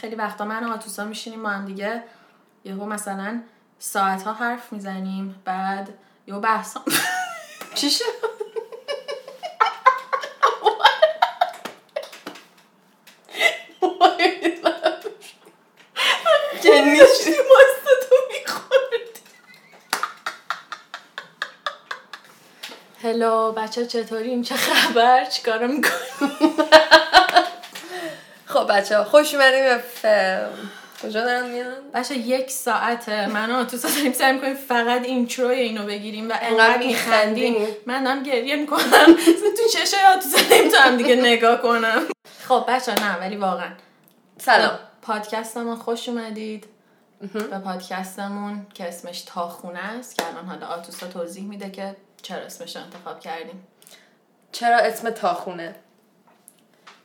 خیلی وقتا من و آتوسا میشینیم با هم دیگه. یهو مثلا ساعت ها حرف می‌زنیم بعد یهو بحثا چی شد؟ هلو بچه چطوریم؟ چه خبر؟ چیکار می‌کنیم؟ بچه ها خوش اومدیم به کجا دارم میان؟ بچه یک ساعت من تو داریم سعی می‌کنیم فقط اینتروی اینو بگیریم و انقدر می‌خندیم. من دارم گریه می‌کنم. تو چشه آتوسا نمی‌تونم دیگه نگاه کنم. خب بچه نه ولی واقعا. سلام. پادکستمون خوش اومدید. به پادکستمون که اسمش تاخونه است که الان حالا آتوسا توضیح میده که چرا اسمش انتخاب کردیم. چرا اسم تاخونه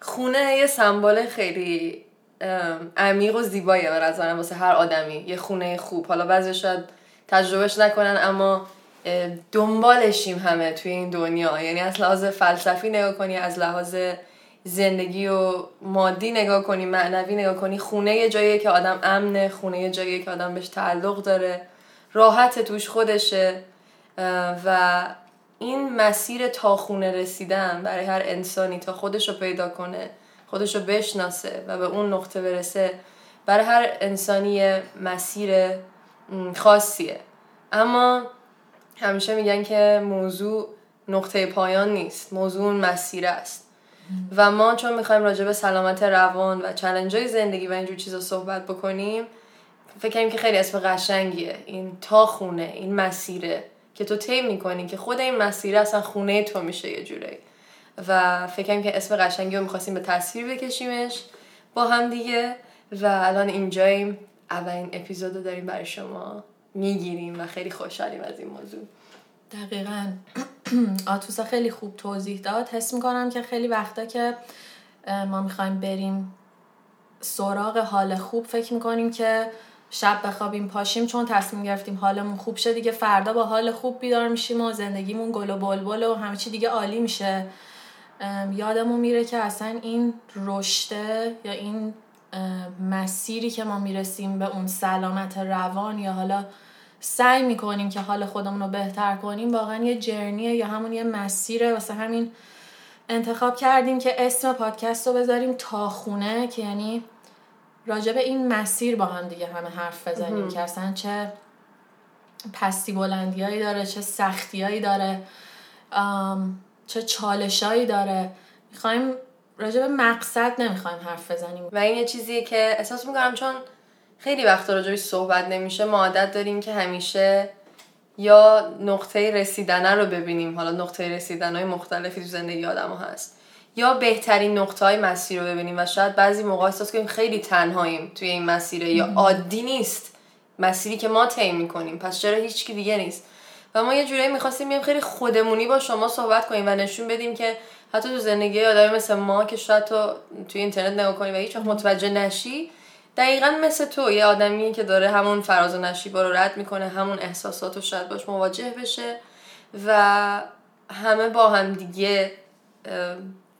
خونه یه سمبل خیلی عمیق و زیباییه به نظرم واسه هر آدمی. یه خونه خوب. حالا بعضی شاید تجربهش نکنن اما دنبالشیم همه توی این دنیا. یعنی از لحاظ فلسفی نگاه کنی از لحاظ زندگی و مادی نگاه کنی معنوی نگاه کنی خونه یه جاییه که آدم امنه خونه یه جاییه که آدم بهش تعلق داره. راحت توش خودشه و این مسیر تا خونه رسیدن برای هر انسانی تا خودش رو پیدا کنه خودش رو بشناسه و به اون نقطه برسه برای هر انسانی مسیر خاصیه. اما همیشه میگن که موضوع نقطه پایان نیست موضوع اون مسیر است. و ما چون می‌خوایم راجع به سلامت روان و چلنج های زندگی و اینجور چیزا صحبت بکنیم فکر کنیم که خیلی اسم قشنگیه. این تا خونه این مسیره. که تو طی می‌کنی که خود این مسیره اصلا خونه تو میشه یه جوری و فکر که اسم قشنگی رو می‌خواستیم به تصویر بکشیمش با هم دیگه و الان اینجاییم. اولین اپیزود رو داریم برای شما می‌گیریم و خیلی خوشحالیم از این موضوع. دقیقا. آتوسا خیلی خوب توضیح داد. حس می‌کنم که خیلی وقتا که ما می‌خوایم بریم سراغ حال خوب فکر می‌کنیم که شب بخوابیم پاشیم چون تصمیم گرفتیم حالمون خوب شه دیگه فردا با حال خوب بیدار میشیم و زندگیمون گل و بلبل و همه چی دیگه عالی میشه. یادمون میره که اصلا این رشته یا این مسیری که ما می‌رسیم به اون سلامت روان یا حالا سعی می‌کنیم که حال خودمون رو بهتر کنیم واقعا یه جرنیه یا همون یه مسیره. واسه همین انتخاب کردیم که اسم پادکست رو بذاریم تا خونه که یعنی راجع به این مسیر با هم دیگه همه حرف بزنیم که اصلا چه پستی بلندیایی داره چه سختیایی داره چه چالشایی داره. می‌خوایم راجع به مقصد نمی‌خوایم حرف بزنیم. و این یه چیزیه که احساس می‌کنم چون خیلی وقت راجبش صحبت نمیشه ما عادت داریم که همیشه یا نقطه رسیدنه رو ببینیم. حالا نقطه رسیدن های مختلفی تو زندگی آدم ها هست. یا بهترین نقطه های مسیر رو ببینیم و شاید بعضی موقع احساس کنیم خیلی تنهاییم توی این مسیره یا عادی نیست مسیری که ما طی می‌کنیم. پس چرا هیچ کی دیگه نیست؟ و ما یه جورایی می‌خواستیم بیایم خیلی خودمونی با شما صحبت کنیم و نشون بدیم که حتی تو زندگی آدمی مثل ما که شاید تو توی اینترنت نگاه کنی و هیچ متوجه نشی دقیقا مثل تو یه آدمی که داره همون فراز و نشیبا رو رد می‌کنه همون احساسات رو شاید باش مواجه بشه و همه با هم دیگه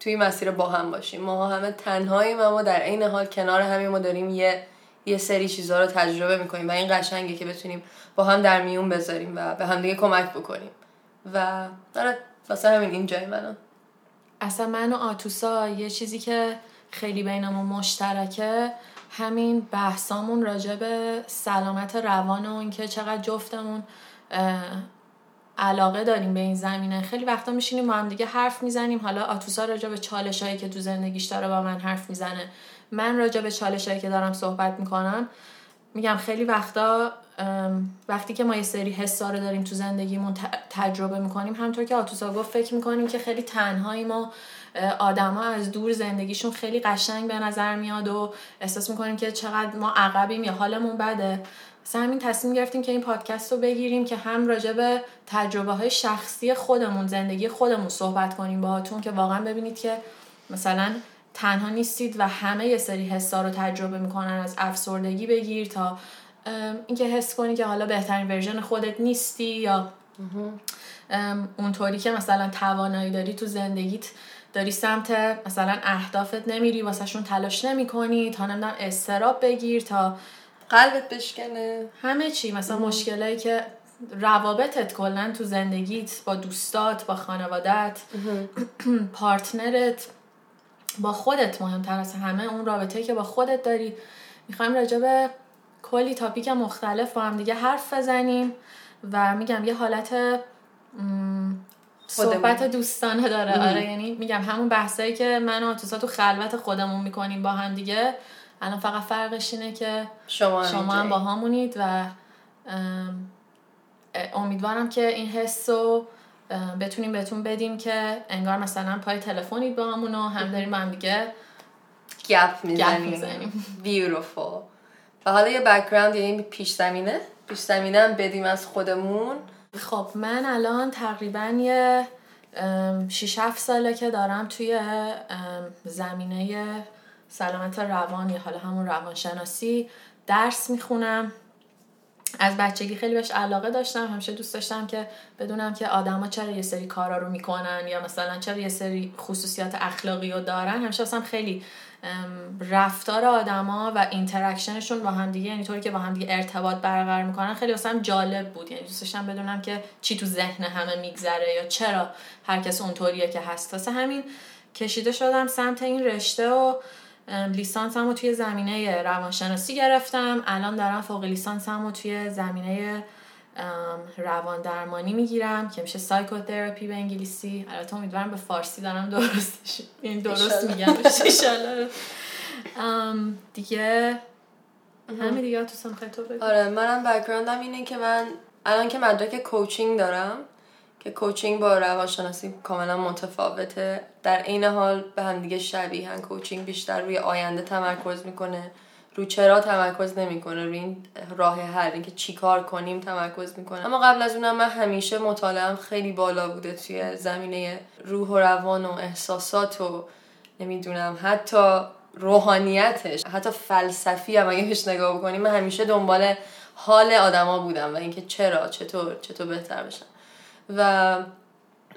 توی مسیر با هم باشیم. ما همه تنهاییم اما در عین حال کنار همین ما داریم یه یه سری چیزها رو تجربه می‌کنیم و این قشنگه که بتونیم با هم در میون بذاریم و به هم دیگه کمک بکنیم. و داره واسه همین این جای منم اصلا من و آتوسا یه چیزی که خیلی بینمون مشترکه همین بحثامون راجع به سلامت روان و اینکه چقدر جفتمون علاقه داریم به این زمینه. خیلی وقتا میشینیم با هم دیگه حرف می‌زنیم. حالا آتوسا راجع به چالش هایی که تو زندگیش داره با من حرف می‌زنه. من راجع به چالش هایی که دارم صحبت می‌کنم میگم خیلی وقتا وقتی که ما یه سری حسا رو داریم تو زندگیمون تجربه می‌کنیم همطور که آتوسا گفت فکر می‌کنیم که خیلی تنهاییم و آدما از دور زندگیشون خیلی قشنگ به نظر میاد و احساس می‌کنیم که چقدر ما عقبیم یا حالمون بده. مثلا همین تصمیم گرفتیم که این پادکست رو بگیریم که هم راجع به تجربه های شخصی خودمون زندگی خودمون صحبت کنیم باهاتون که واقعا ببینید که مثلا تنها نیستید و همه یه سری حسا رو تجربه می‌کنن از افسردگی بگیر تا اینکه حس کنی که حالا بهترین ورژن خودت نیستی یا اونطوری که مثلا توانایی داری تو زندگیت داری سمت مثلا اهدافت نمیری واسهشون تلاش نمی کنی تا نمی‌دونم استراب بگیر تا قلبت بشکنه. همه چی مثلا مشکلایی که روابطت کلا تو زندگیت با دوستات با خانوادت پارتنرت با خودت مهمتر از همه اون رابطه که با خودت داری. می‌خوایم راجع به کلی تاپیک مختلف با هم دیگه حرف بزنیم و میگم یه حالت صحبت دوستانه داره. آره یعنی میگم همون بحثایی که من و تو خلوت خودمون می‌کنیم با هم دیگه. الان فقط فرقش اینه که شما, شما هم با همونید و امیدوارم که این حس رو بتونیم بهتون بدیم که انگار مثلا پای تلفنید با همون و هم داریم با هم دیگه گپ می‌زنیم. بیوروفول و حالا یه بکگراند یعنی پیش زمینه. پیش زمینه هم بدیم از خودمون. خب من الان تقریبا یه 6 7 ساله که دارم توی زمینه سلامت روان یا حالا همون روانشناسی درس می‌خونم. از بچگی خیلی بهش علاقه داشتم. همیشه دوست داشتم که بدونم که آدما چرا یه سری کارا رو می‌کنن یا مثلا چرا یه سری خصوصیات اخلاقی رو دارن. همیشه اصلا خیلی رفتار آدما و اینتراکشنشون با هم دیگه یعنی طوری که با هم دیگه ارتباط برقرار می‌کنن خیلی اصلا جالب بود. یعنی دوست داشتم بدونم که چی تو ذهن همه میگذره یا چرا هر کس اونطوریه که هست. واسه همین کشیده شدم سمت این رشته و لیسانسم رو توی زمینه روانشناسی گرفتم. الان دارم فوق لیسانسم رو توی زمینه روان درمانی می‌گیرم که میشه psychotherapy به انگلیسی. البته امیدوارم به فارسی دارم درستش یعنی درست میگم. دیگه همه دیگه تو سم تو بگو. آره منم background م اینه که من الان که مدرک کوچینگ دارم که کوچینگ با روانشناسی کاملا متفاوته. در عین حال به هم دیگه شبیهن کوچینگ بیشتر روی آینده تمرکز می‌کنه رو چرا تمرکز نمی‌کنه روی این راه حل اینکه چیکار کنیم تمرکز می‌کنه. اما قبل از اونم من همیشه مطالعم خیلی بالا بوده توی زمینه روح و روان و احساسات و نمی‌دونم حتی روحانیتش حتی فلسفی هم اگه بهش نگاه بکنیم من همیشه دنبال حال آدما بودم و اینکه چرا چطور چطور بهتر بشن و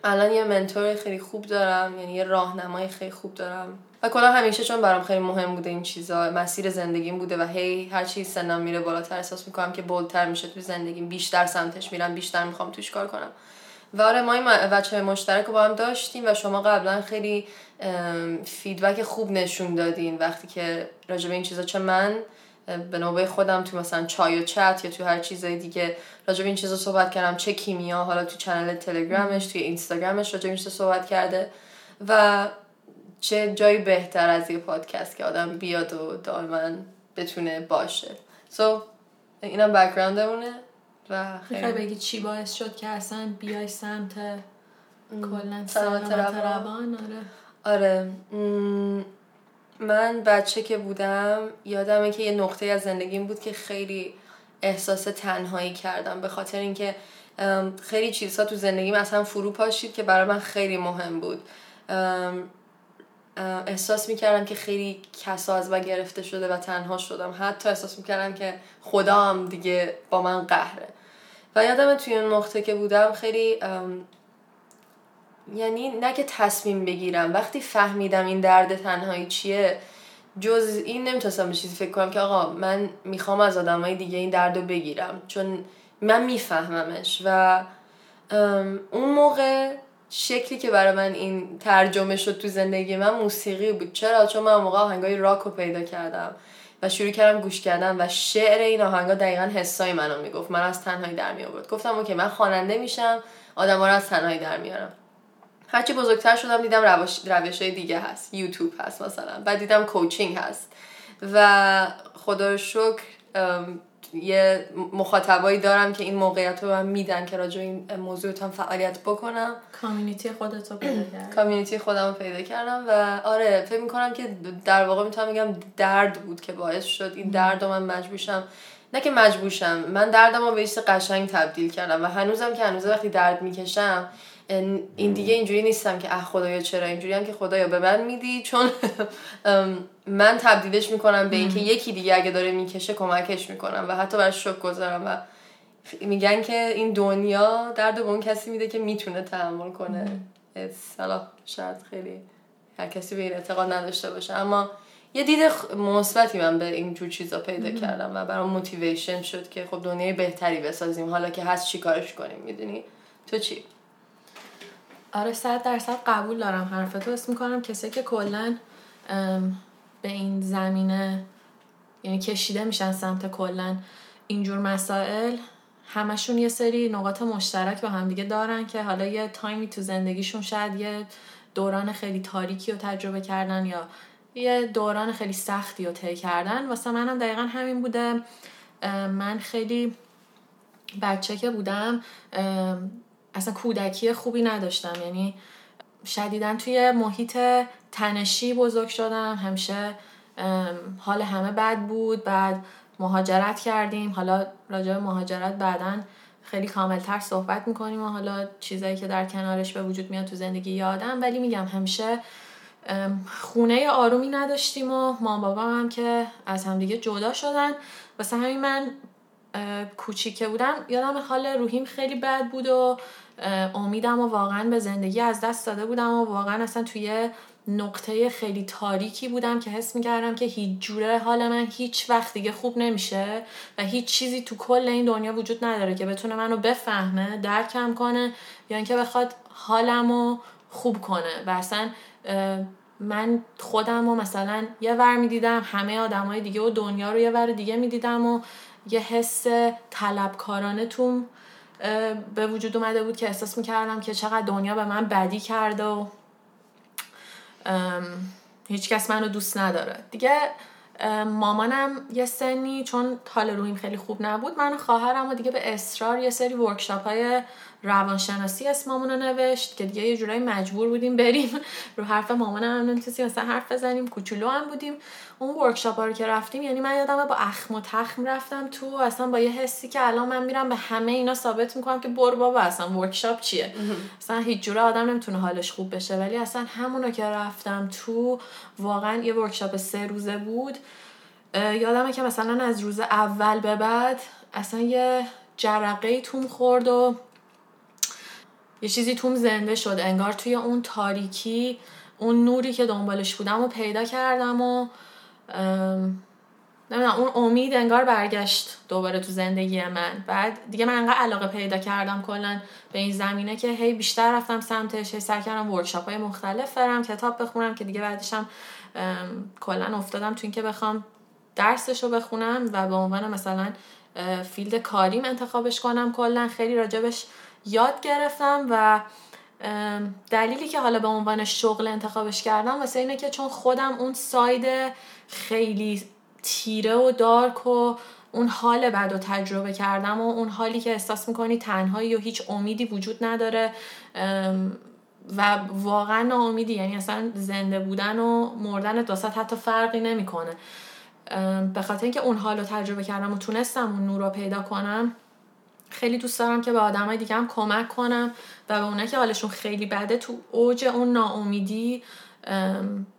الان یه منتور خیلی خوب دارم یعنی یه راهنمای خیلی خوب دارم. و کلا همیشه چون برام خیلی مهم بوده این چیزا مسیر زندگیم بوده و هی هر چی سنم میره بالاتر احساس می‌کنم که بولتر میشه تو زندگیم بیشتر سمتش میرم بیشتر می‌خوام توش کار کنم. و آره ما این بچه مشترک رو با هم داشتیم و شما قبلا خیلی فیدبک خوب نشون دادین. وقتی که راجع به این چیزا چه من به نوبه خودم تو مثلا چای و چت یا تو هر چیزای دیگه راجع به این چیزا صحبت کردم. چه کیمیا حالا تو چنل تلگرامش توی اینستاگرامش راجع به صحبت کرده. و چه جایی بهتر از یه پادکست که آدم بیاد و دائما بتونه باشه. سو so, اینم بکگراندمونه و خیلی. بگی چی باعث شد که اصلا بیای سمت کلا سلامت روان؟ آره. آره. من بچه که بودم یادمه که یه نقطه از زندگیم بود که خیلی احساس تنهایی کردم. به خاطر اینکه خیلی چیزها تو زندگیم اصلا فرو پاشید که برای من خیلی مهم بود. احساس می‌کردم که خیلی کسا از گرفته شده و تنها شدم. حتی احساس می‌کردم که خدا هم دیگه با من قهره. و یادم توی اون نقطه که بودم خیلی یعنی نه که تصمیم بگیرم. وقتی فهمیدم این درد تنهایی چیه جز این نمی‌تونستم به چیزی فکر کنم که آقا من می‌خوام از آدمای دیگه این درد رو بگیرم. چون من میفهممش و اون موقع شکلی که برای من این ترجمه شد تو زندگی من موسیقی بود. چرا؟ چون من موقع آهنگای راک رو پیدا کردم و شروع کردم گوش کردن و شعر این آهنگا دقیقا حسای منو می‌گفت. من از تنهایی در می آورد گفتم اوکی من خواننده میشم آدما رو از تنهایی در میارم. هرچی بزرگتر شدم دیدم روش, روش های دیگه هست. یوتیوب هست مثلا. بعد دیدم کوچینگ هست. و خدا رو شکر یه مخاطبایی دارم که این موقعیت رو من میدن که راجع این موضوع هم فعالیت بکنم. کامیونیتی خودت رو پیدا کردم کامیونیتی خودم رو پیدا کردم و آره فکر می‌کنم که در واقع می‌تونم بگم درد بود که باعث شد. این درد رو من مجبوشم نه که مجبوشم من دردم رو به قشنگ تبدیل کردم و هنوزم که هنوز وقتی درد می‌کشم این دیگه اینجوری نیستم که اه خدایا چرا اینجوری هم که خدایا به من میدی؟ چون من تبدیلش می‌کنم به اینکه یکی دیگه اگه داره می‌کشه کمکش می‌کنم و حتی برش شک گذارم و میگن که این دنیا درد به اون کسی میده که می‌تونه تحمل کنه. حالا شاید خیلی هر کسی به این اعتقاد نداشته باشه. اما یه دید مثبتی من به اینجور چیزا پیدا کردم و برام موتیویشن شد که خب دنیای بهتری بسازیم. حالا که هست چی کارش کنیم می‌دونی؟ تو چی؟ آره صد درصد قبول دارم حرفتو. اسم می‌کنم کسی که کلا به این زمینه یعنی کشیده میشن سمت کلا اینجور مسائل همشون یه سری نقاط مشترک با همدیگه دارن که حالا یه تایمی تو زندگیشون شاید یه دوران خیلی تاریکی رو تجربه کردن یا یه دوران خیلی سختی رو طی کردن. واسه منم دقیقا همین بوده. من خیلی بچه که بودم اصلا کودکی خوبی نداشتم. یعنی شدیدا توی محیط تنشی بزرگ شدم. همیشه حال همه بد بود. بعد مهاجرت کردیم. حالا راجع به مهاجرت بعدا خیلی کاملتر صحبت می‌کنیم و حالا چیزایی که در کنارش به وجود میاد تو زندگی یادم. ولی میگم همیشه خونه آرومی نداشتیم و مام بابا هم که از همدیگه جدا شدن. واسه همین من کوچیکه بودم. یادم حال روحیم خیلی بد بود و امیدم و واقعا به زندگی از دست داده بودم و واقعا اصلا توی نقطه خیلی تاریکی بودم که حس می‌کردم که هیچ جوره حال من هیچ وقت دیگه خوب نمیشه و هیچ چیزی تو کل این دنیا وجود نداره که بتونه منو بفهمه درکم کنه یا اینکه بخواد حالمو خوب کنه. و اصلا من خودم و مثلا یه ور می‌دیدم همه آدمای دیگه و دنیا رو یه ور دیگه می‌دیدم و یه حس طلبکارانه تو به وجود اومده بود که احساس می‌کردم که چقدر دنیا به من بدی کرده و هیچ کس منو دوست نداره. دیگه مامانم یه سنی چون حال رویم خیلی خوب نبود من خواهرم و دیگه به اصرار یه سری ورکشاپ های روانشناسی اسممون رو نوشت که دیگه یه جورایی مجبور بودیم بریم. رو حرف مامانم هم نمی‌تونستیم مثلا حرف بزنیم کوچولو هم بودیم. اون workshop ها رو که رفتیم یعنی من یادمه با اخم و تخم رفتم تو اصلا با یه حسی که الان من میرم به همه اینا ثابت می‌کنم که برو بابا اصلا workshop چیه؟ اصلا هیچ جوره آدم نمی‌تونه حالش خوب بشه. ولی اصلا همونو که رفتم تو واقعا یه workshop سه روزه بود. یادمه که مثلا از روز اول به بعد اصلا یه جرقه توم خورد و یه چیزی توم زنده شد. انگار توی اون تاریکی اون نوری که دنبالش بودم و پیدا کردم و نمی‌دونم اون امید انگار برگشت دوباره تو زندگی من. بعد دیگه من انقدر علاقه پیدا کردم کلا به این زمینه که هی بیشتر رفتم سمتش هی سر کردم ورکشاپ های مختلف برم کتاب بخونم که دیگه بعدشم کلا افتادم تو اینکه بخوام درسش رو بخونم و به عنوان مثلا field کاریم انتخابش کنم. کلا خیلی راجبش یاد گرفتم و دلیلی که حالا به عنوان شغل انتخابش کردم واسه اینه که چون خودم اون side خیلی تیره و dark و اون حال بد و تجربه کردم و اون حالی که احساس می‌کنی تنهایی و هیچ امیدی وجود نداره و واقعا ناامیدی. یعنی اصلا زنده بودن و مردن دوست حتی فرقی نمی‌کنه. به خاطر اینکه اون حال رو تجربه کردم و تونستم اون نور رو پیدا کنم خیلی دوست دارم که به آدمای دیگه هم کمک کنم و به اونا که حالشون خیلی بده تو اوج اون ناامیدی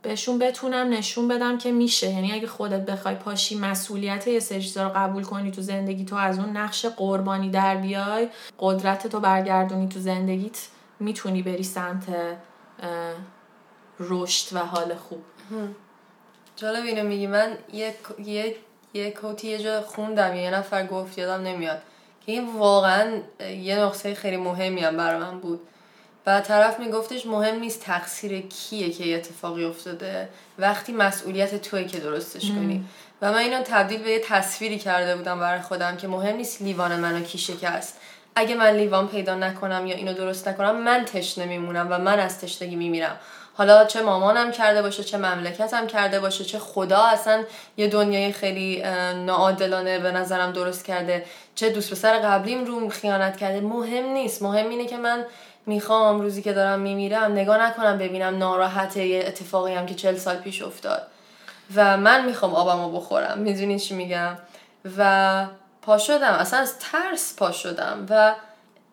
بهشون بتونم نشون بدم که میشه. یعنی اگه خودت بخوای پاشی مسئولیت یه سری رو قبول کنی تو زندگی تو از اون نقش قربانی در بیای قدرت تو برگردونی تو زندگیت می‌تونی بری سمت رشد و حال خوب. جالب اینو میگی. من یه یه یه کوتی یه جا خوندم. یه نفر گفت یادم نمیاد. که این واقعا یه نقطه خیلی مهمی هم برای من بود. و طرف میگفتش مهم نیست تقصیر کیه که اتفاقی افتاده. وقتی مسئولیت توی که درستش کنی. و من اینو تبدیل به یه تصویری کرده بودم برای خودم که مهم نیست لیوان منو کی شکست اگه من لیوان پیدا نکنم یا اینو درست نکنم من تشنه میمونم و من از تشنگی میمیرم. حالا چه مامانم کرده باشه چه مملکتم کرده باشه چه خدا اصلا یه دنیای خیلی ناعادلانه به نظرم درست کرده. چه دوست پسر قبلیم روم خیانت کرده مهم نیست. مهم اینه که من می‌خوام روزی که دارم میمیرم نگاه نکنم ببینم ناراحت یه اتفاقی هم که چل سال پیش افتاد. و من می‌خوام آبمو بخورم. می‌دونی چی میگم؟ و پا شدم. اصلا از ترس پا شدم. و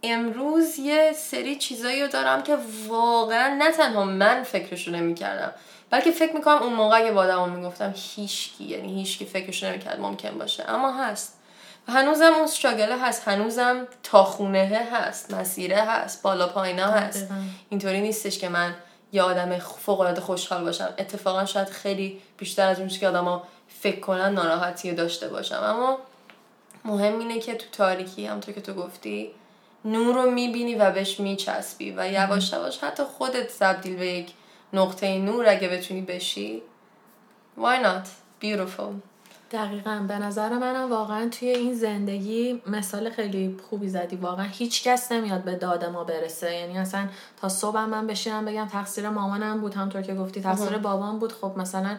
امروز یه سری چیزایی رو دارم که واقعا نه تنها من فکرشو نمی‌کردم بلکه فکر می‌کنم اون موقع اگه با آدم می‌گفتم هیچکی یعنی هیچکی فکرشو نمی‌کرد ممکن باشه. اما هست. هنوزم اون استراگله هست. هنوزم تا خونه هست. مسیره هست. بالا پایینا هست. اینطوری نیستش که من یه آدم فوق العاده خوشحال باشم. اتفاقا شاید خیلی بیشتر از اون که آدما فکر کنن ناراحتی داشته باشم. اما مهم اینه که تو تاریکی همونطور که تو گفتی نور رو می‌بینی و بهش میچسبی و یواش یواش حتی خودت تبدیل به یک نقطه نور اگه بتونی بشی why not? Beautiful. دقیقا. به نظر منم واقعا توی این زندگی مثال خیلی خوبی زدی. واقعا هیچ کس نمیاد به داد ما برسه. یعنی اصلا تا صبح من بشینم بگم تقصیر مامانم بود. همطور که گفتی تقصیر بابام بود. خب مثلا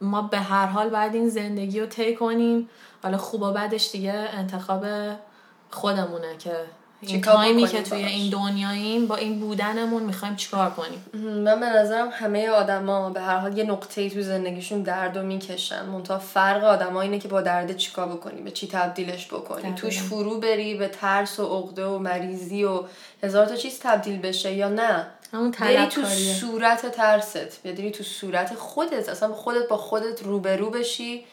ما به هر حال باید این زندگی رو طی کنیم. حالا خوب و بدش دیگه انتخاب خودمونه که این تایمی که توی این دنیاییم با این بودنمون می‌خوایم چیکار کنیم؟ من به نظرم همه آدما به هر حال یه نقطه تو زندگیشون درد و می‌کشن. منتها فرق آدما اینه که با درد چیکار بکنی به چی تبدیلش بکنی توش فرو بری به ترس و عقده و مریضی و هزار تا چیز تبدیل بشه یا نه؟ بری تو صورت ترست. بری تو صورت خودت. اصلا خودت با خودت روبرو بشی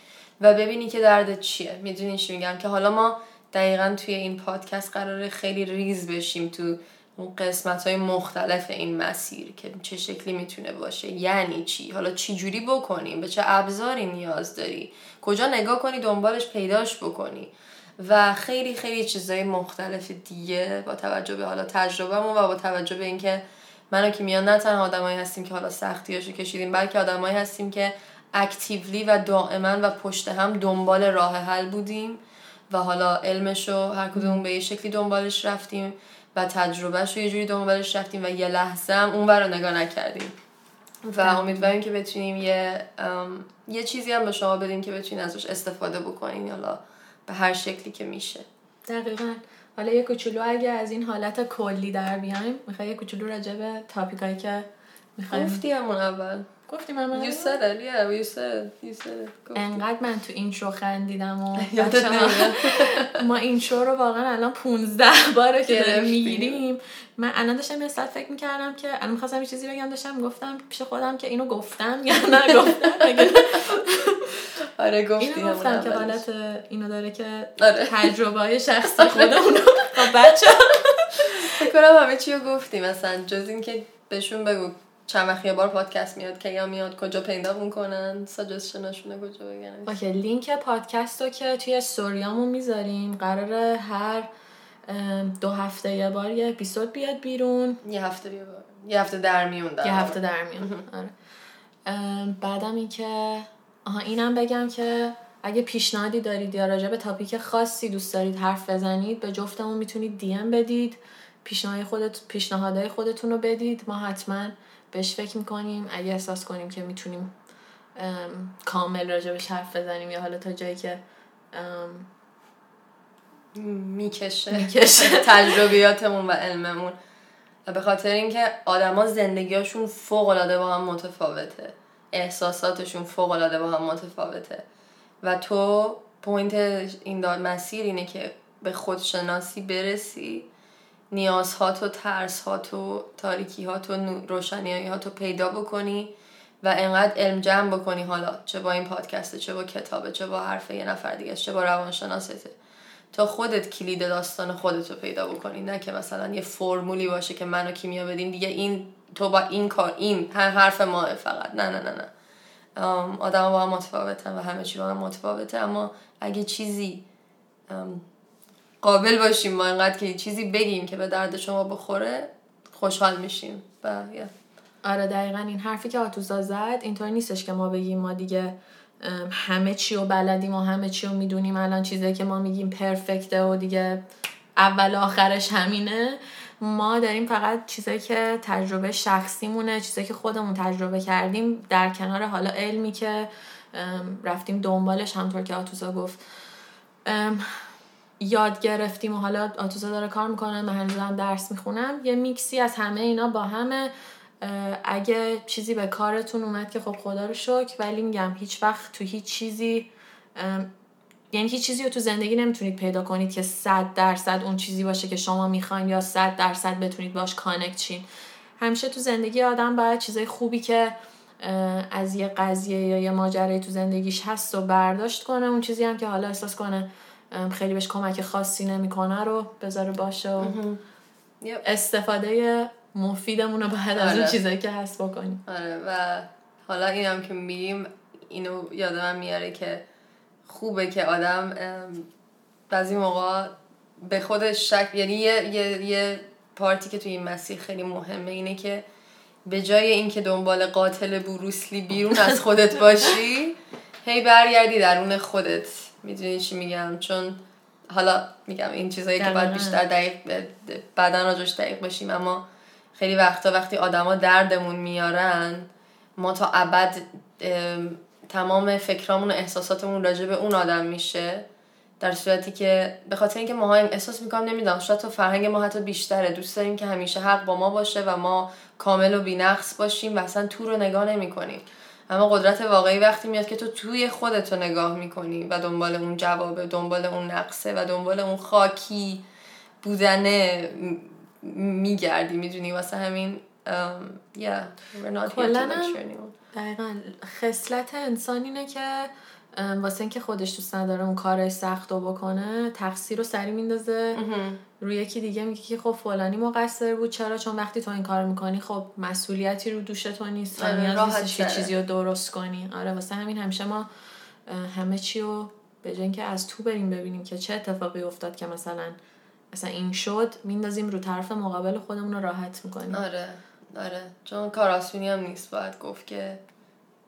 و ببینی که دردت چیه. می‌دونی چی میگم؟ که حالا ما دقیقا توی این پادکست قراره خیلی ریز بشیم تو اون قسمت های مختلف این مسیر که چه شکلی می‌تونه باشه. یعنی چی؟ حالا چی جوری بکنیم؟ به چه ابزاری نیاز داری؟ کجا نگاه کنی دنبالش پیداش بکنی؟ و خیلی خیلی چیزهای مختلف دیگه با توجه به حالا تجربهمون و با توجه به اینکه منو که میان نه تنها آدمایی هستیم که حالا سختیاشو کشیدیم بلکه آدمایی هستیم که اکتیولی و دائما و پشت هم دنبال راه حل بودیم. و حالا علمشو هر کدوم به یه شکلی دنبالش رفتیم و تجربهش رو یه جوری دنبالش رفتیم و یه لحظه هم اون رو نگاه نکردیم. و امیدواریم که بتونیم یه یه چیزی هم به شما بدیم که بتونین ازش استفاده بکنین حالا به هر شکلی که میشه. دقیقا. حالا یه کوچولو اگه از این حالت کلی در بیایم می‌خوای یه کوچولو راجع به تاپیکایی که گفتی همون اول. گفتی من You said it, yeah, you said you said it. انقدر من تو این شو خندیدم و ما این شو رو واقعا الان 15 باره که داریم می‌گیریم. من الان داشتم یه ساعت فکر می‌کردم که الان می‌خواستم یه چیزی بگم داشتم گفتم پیش خودم که اینو گفتم یا نه گفتم آره گفتی اینو گفتم که حالت اینو داره که آره. تجربه های شخصی خودمونو با بچه فکر کنم همه چی رو گفتیم مثلا جز اینکه بهشون بگو چند وقت یه بار پادکست میاد که یا میاد کجا پیدا می‌کنن ساجستشناشونه کجا بگن. اوکی لینک پادکست رو که توی استوریامون می‌ذاریم قراره هر دو هفته یه بار یه اپیزود بیاد بیرون. یه هفته یه بار. یه هفته در میون یه هفته در میون. آره. بعدم این که آها اینم بگم که اگه پیشنهادی دارید یا راجع به تاپیک خاصی دوست دارید حرف بزنید به جفتمون می‌تونید دی ام بدید پیشنهاد خودت پیشنهادهای خودتون رو بدید. ما حتما بهش فکر می‌کنیم اگه احساس کنیم که می‌تونیم کامل راجبش حرف بزنیم یا حالا تا جایی که می‌کشه, می‌کشه. تجربیاتمون و علممون. و به خاطر اینکه آدما زندگیاشون فوق العاده با هم متفاوته. احساساتشون فوق العاده با هم متفاوته. و تو پوینت این مسیر اینه که به خودشناسی برسی نیازهات و ترسهات و تاریکیهات و روشنیهات رو پیدا بکنی و انقدر علم جمع بکنی حالا چه با این پادکسته چه با کتابه چه با حرف یه نفر دیگه چه با روانشناسته. تا خودت کلید داستان خودت رو پیدا بکنی نه که مثلا یه فرمولی باشه که منو کیمیا بدین دیگه این تو با این کار این حرف ما فقط. نه نه نه نه. آدم با هم متفاوتن و همه چی با هم متفاوته اما اگه چیزی قابل باشیم ما انقدر که چیزی بگیم که به درد شما بخوره خوشحال میشیم. و آره دقیقا این حرفی که آتوزا زد اینطور نیستش که ما بگیم ما دیگه همه چی رو بلدیم و همه چی رو می‌دونیم. الان چیزی که ما میگیم پرفکته و دیگه اول آخرش همینه. ما داریم فقط چیزایی که تجربه شخصیمونه چیزایی که خودمون تجربه کردیم در کنار حالا علمی که رفتیم دنبالش همطور که آتوزا گفت. یاد گرفتیم و حالا آتوزا داره کار می‌کنه من هنوز درس می‌خونم. یه میکسی از همه اینا با همه. اگه چیزی به کارتون اومد که خب خدا رو شکر ولی میگم هیچ وقت تو هیچ چیزی یعنی هیچ چیزی رو تو زندگی نمی‌تونید پیدا کنید که صد درصد اون چیزی باشه که شما می‌خواین یا صد درصد بتونید باش کانکت چین همیشه تو زندگی آدم باید چیزای خوبی که از یه قضیه یا یه ماجرای تو زندگیش هست و برداشت کنه اون چیزی هم که حالا احساس کنه خیلی بهش کمک خاصی نمی‌کنه رو بذاره باشه و استفاده مفیدمون رو بعد از اون آره. چیزایی که هست بکنیم. آره و حالا اینم که میگیم اینو یادم میاره که خوبه که آدم بعضی موقع به خودش شک یعنی یه, یه, یه پارتی که توی این مسیح خیلی مهمه اینه که به جای اینکه دنبال قاتل بروسلی بیرون از خودت باشی هی برگردی درون خودت. می‌دونی چی میگم؟ چون حالا میگم این چیزایی که باید. بیشتر دقیق بعدا راجش دقیق باشیم اما خیلی وقتا وقتی آدما دردمون میارن ما تا ابد ام، تمام فکرامون و احساساتمون راجع به اون آدم میشه در صورتی که به خاطر اینکه ما احساس می‌کنم نمی‌دونم شاید تو فرهنگ ما حتی بیشتره. دوست داریم که همیشه حق با ما باشه و ما کامل و بینقص باشیم و اصلا تو رو نگاه نمی‌کنیم. اما قدرت واقعی وقتی میاد که تو توی خودت رو نگاه می‌کنی و دنبال اون جوابه دنبال اون نقصه و دنبال اون خاکی بودنه میگردی می‌دونی واسه همین um, yeah we're not here to. دقیقا خصلت انسان اینه که واسه اینکه خودش دوست نداره اون کارش سخت رو بکنه تقصیر رو سری میندازه. روی یکی دیگه میگه که خب فلانی مقصر بود چرا؟ چون وقتی تو این کار می‌کنی خب مسئولیتی رو دوش تو نیست آره، نیستش که. چیزی رو درست کنی. آره واسه همین همیشه ما همه چی رو به جای اینکه از تو بریم ببینیم که چه اتفاقی افتاد که مثلا مثلا این شد میندازیم رو طرف مقابل خودمون رو راحت می‌کنیم. آره آره. چون کار آسونی هم نیست باید گفت که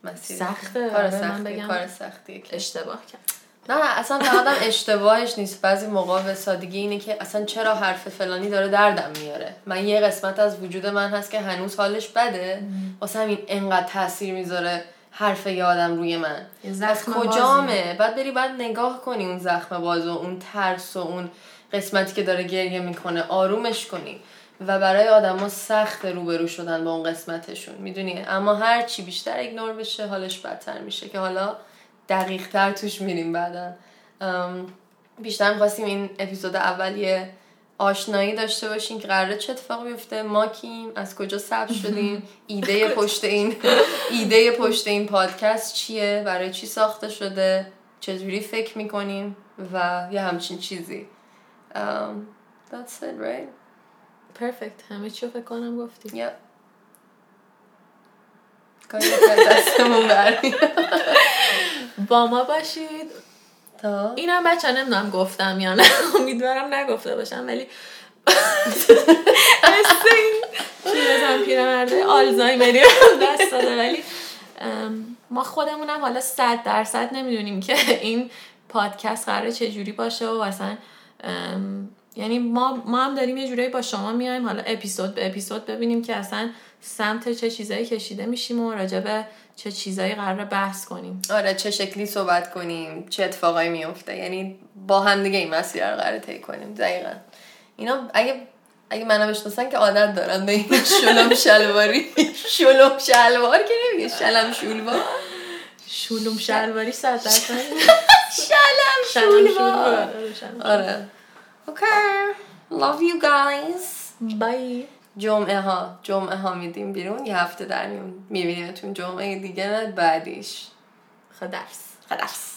مسیر سخته، کار آره، من سختی. کار سختیه که. اشتباه کرد. نه اصلا فقط اشتباهش نیست. بعضی موقع به سادگی اینه که اصلا چرا حرف فلانی داره دردم میاره؟ من یه قسمت از وجود من هست که هنوز حالش بده. واسه همین انقدر تاثیر می‌ذاره حرف یه آدم روی من. از کجامه؟ بعد بری بعد نگاه کنی اون زخم باز و اون ترس و اون قسمتی که داره گریه می‌کنه آرومش کنی. و برای آدما سخت روبرو شدن با اون قسمتشون می‌دونی؟ اما هر چی بیشتر ایگنور بشه حالش بدتر میشه که حالا دقیق تر توش میریم بعدا. بیشتر می‌خواستیم این اپیزود اول یه آشنایی داشته باشیم که قراره چه اتفاقی بیفته ما کیم از کجا ثبت شدیم ایده پشت این ایده پشت این پادکست چیه برای چی ساخته شده چجوری فکر می‌کنیم و یه همچین چیزی. um, that's it right? پرفکت همه چی فکر کنم گفتی. Yep. کاری که دستمون با ما باشید. تا؟ اینم بچه نمی‌دونم گفتم یا نه. امیدوارم نگفته باشم ولی مثل این چیزم پیرمرده. آلزایمری دست داده ولی ما خودمونم حالا صد درصد نمی‌دونیم که این پادکست قراره چجوری باشه و اصلا یعنی ما, ما هم داریم یه جورایی با شما میایم. حالا اپیزود به اپیزود ببینیم که اصلا سمت چه چیزایی کشیده میشیم و راجع به چه چیزایی قراره بحث کنیم. آره چه شکلی صحبت کنیم چه اتفاقایی میفته. یعنی با هم دیگه این مسیر رو قراره طی کنیم دقیقا. اینا اگه اگه منو بشناسن که عادت دارن به این شلم شلواری. شلم شلوار که نمیگه شلم شلوار. شولوم شلواری درصد شلم شلوار. آره اوکی love you guys. بای جمعه ها جمعه ها میدیم بیرون. یه هفته در میون میبینیمتون. جمعه دیگه بعدیش. خدافز خلاص